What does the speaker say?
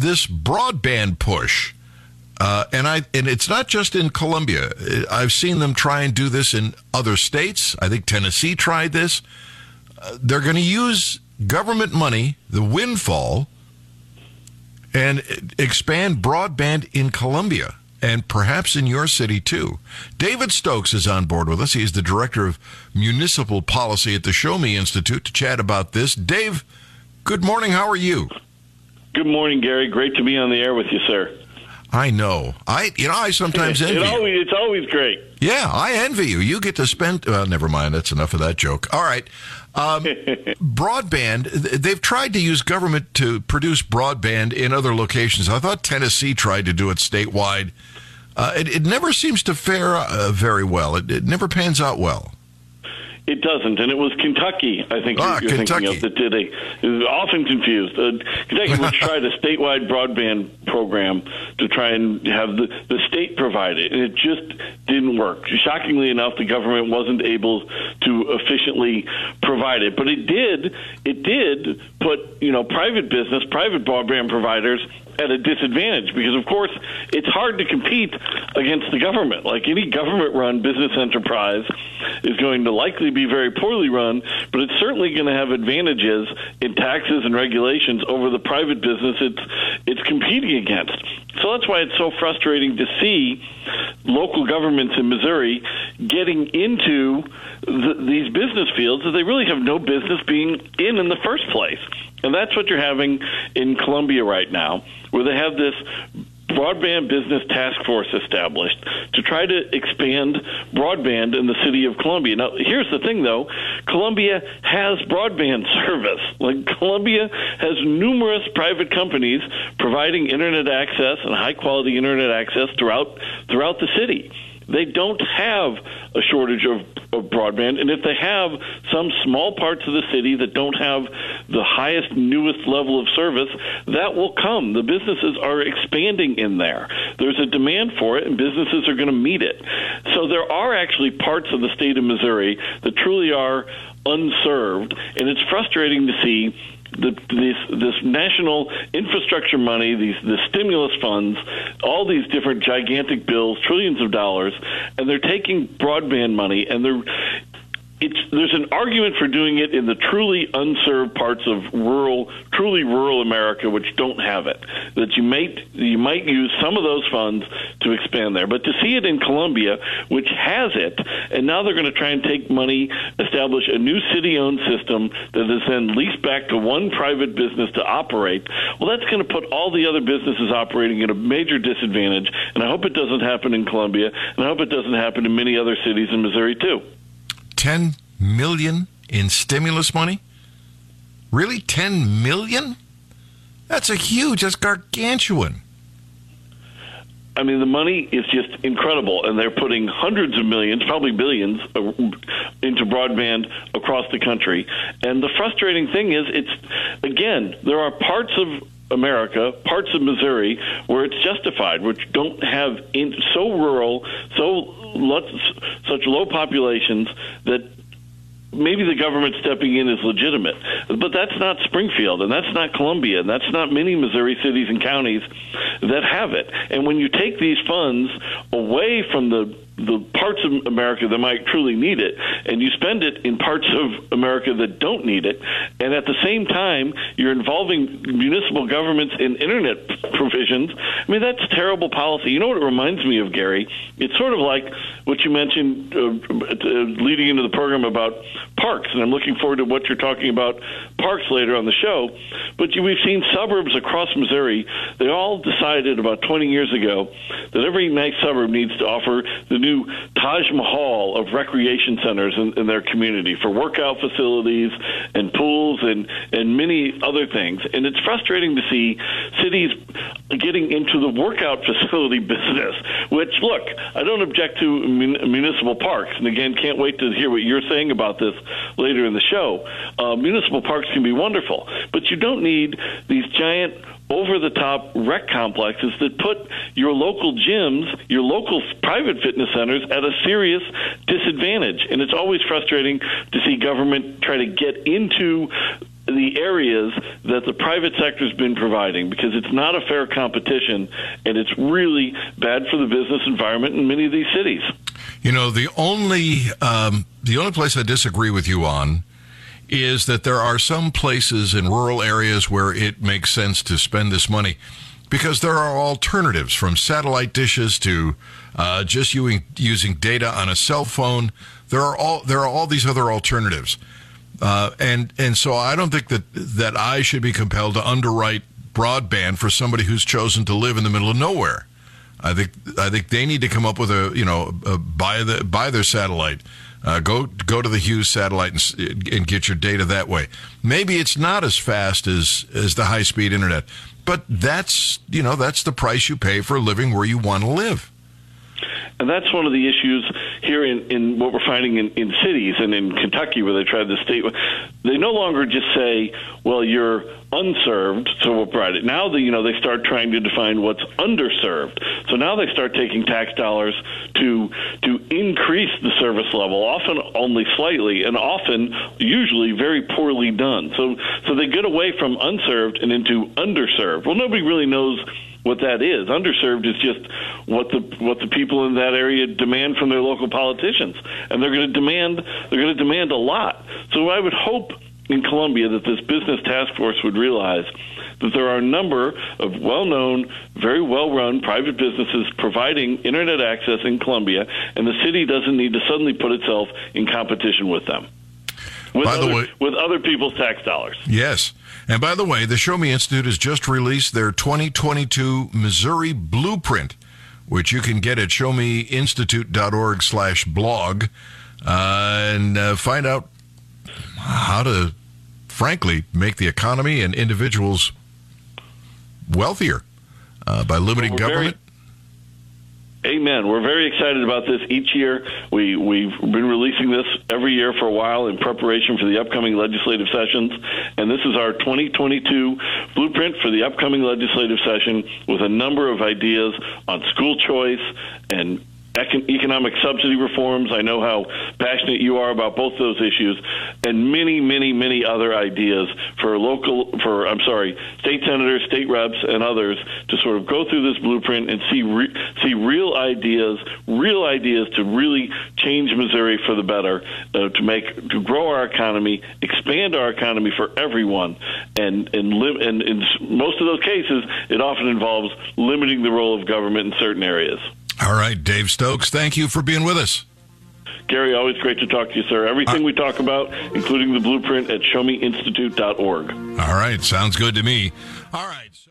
this broadband push. Uh, and I and it's not just in Columbia. I've seen them try and do this in other states. I think Tennessee tried this. Uh, they're going to use government money, the windfall, and expand broadband in Columbia and perhaps in your city too. David Stokes is on board with us. He's the director of municipal policy at the Show Me Institute to chat about this. Dave, good morning. How are you? Good morning, Gary. Great to be on the air with you, sir. I know. I you know I sometimes envy. It always, you. It's always great. Yeah, I envy you. You get to spend. Well, never mind. That's enough of that joke. All right. Um, broadband. They've tried to use government to produce broadband in other locations. I thought Tennessee tried to do it statewide. Uh, it, it, never seems to fare uh, very well. It, it never pans out well. It doesn't, and it was Kentucky. I think ah, you're, Kentucky. thinking of that did a. Often confused. Uh, Kentucky was tried a statewide broadband program to try and have the the state provide it, and it just didn't work. Shockingly enough, the government wasn't able to efficiently provide it, but it did. It did put you know private business, private broadband providers at a disadvantage because, of course, it's hard to compete against the government. Like any government run business enterprise is going to likely be very poorly run, but it's certainly going to have advantages in taxes and regulations over the private business it's it's competing against. So that's why it's so frustrating to see local governments in Missouri getting into the, these business fields that they really have no business being in in the first place. And that's what you're having in Columbia right now, where they have this broadband business task force established to try to expand broadband in the city of Columbia. Now, here's the thing though, Columbia has broadband service. Like Columbia has numerous private companies providing internet access and high quality internet access throughout throughout the city. They don't have a shortage of, of broadband, and if they have some small parts of the city that don't have the highest, newest level of service, that will come. The businesses are expanding in there. There's a demand for it, and businesses are going to meet it. So there are actually parts of the state of Missouri that truly are unserved, and it's frustrating to see the, this, this national infrastructure money, these the stimulus funds, all these different gigantic bills, trillions of dollars, and they're taking broadband money and they're it's there's an argument for doing it in the truly unserved parts of rural, truly rural America, which don't have it. That you might you might use some of those funds to expand there, but to see it in Columbia, which has it, and now they're going to try and take money, establish a new city-owned system that is then leased back to one private business to operate. Well, that's going to put all the other businesses operating at a major disadvantage, and I hope it doesn't happen in Columbia, and I hope it doesn't happen in many other cities in Missouri too. 10 million in stimulus money? Really 10 million? That's a huge, that's gargantuan. I mean, the money is just incredible, and they're putting hundreds of millions, probably billions, uh, into broadband across the country. And the frustrating thing is, it's again, there are parts of America, parts of Missouri, where it's justified, which don't have in, so rural, so such low populations that maybe the government stepping in is legitimate. But that's not Springfield, and that's not Columbia, and that's not many Missouri cities and counties that have it. And when you take these funds away from the the parts of America that might truly need it, and you spend it in parts of America that don't need it, and at the same time you're involving municipal governments in internet provisions. I mean that's terrible policy. You know what it reminds me of, Gary? It's sort of like what you mentioned uh, uh, leading into the program about parks, and I'm looking forward to what you're talking about parks later on the show. But we've seen suburbs across Missouri. They all decided about 20 years ago that every nice suburb needs to offer the new Taj Mahal of recreation centers in, in their community for workout facilities and pools and and many other things. And it's frustrating to see cities getting into the workout facility business. Which, look, I don't object to mun- municipal parks, and again, can't wait to hear what you're saying about this later in the show. Uh, municipal parks can be wonderful, but you don't need these giant over the top rec complexes that put your local gyms, your local private fitness centers at a serious disadvantage. And it's always frustrating to see government try to get into the areas that the private sector's been providing because it's not a fair competition and it's really bad for the business environment in many of these cities. You know, the only um, the only place I disagree with you on is that there are some places in rural areas where it makes sense to spend this money because there are alternatives from satellite dishes to uh, just using, using data on a cell phone. There are all there are all these other alternatives, uh, and and so I don't think that that I should be compelled to underwrite broadband for somebody who's chosen to live in the middle of nowhere. I think I think they need to come up with a you know a, buy the buy their satellite. Uh, go go to the Hughes satellite and, and get your data that way. Maybe it's not as fast as as the high speed internet, but that's you know that's the price you pay for living where you want to live. And that's one of the issues here in, in what we're finding in, in cities and in Kentucky where they tried the state. They no longer just say, well, you're unserved, so we'll provide it. Now, the, you know, they start trying to define what's underserved. So now they start taking tax dollars to to increase the service level, often only slightly, and often, usually, very poorly done. So so they get away from unserved and into underserved. Well, nobody really knows what that is. Underserved is just what the what the people in that area demand from their local politicians, and they're going to demand they're going to demand a lot. So I would hope in Columbia that this business task force would realize that there are a number of well-known, very well-run private businesses providing internet access in Columbia, and the city doesn't need to suddenly put itself in competition with them. With By the other, way, with other people's tax dollars. Yes. And by the way, the Show Me Institute has just released their 2022 Missouri Blueprint, which you can get at showmeinstitute.org slash blog uh, and uh, find out how to, frankly, make the economy and individuals wealthier uh, by limiting Well, we're very- government. Amen. We're very excited about this each year. We we've been releasing this every year for a while in preparation for the upcoming legislative sessions, and this is our 2022 blueprint for the upcoming legislative session with a number of ideas on school choice and economic subsidy reforms. I know how passionate you are about both those issues, and many, many, many other ideas for local, for I'm sorry, state senators, state reps, and others to sort of go through this blueprint and see re- see real ideas, real ideas to really change Missouri for the better, uh, to make to grow our economy, expand our economy for everyone, and and live. And in most of those cases, it often involves limiting the role of government in certain areas. All right, Dave Stokes, thank you for being with us. Gary, always great to talk to you, sir. Everything uh, we talk about, including the blueprint at showmeinstitute.org. All right, sounds good to me. All right. So-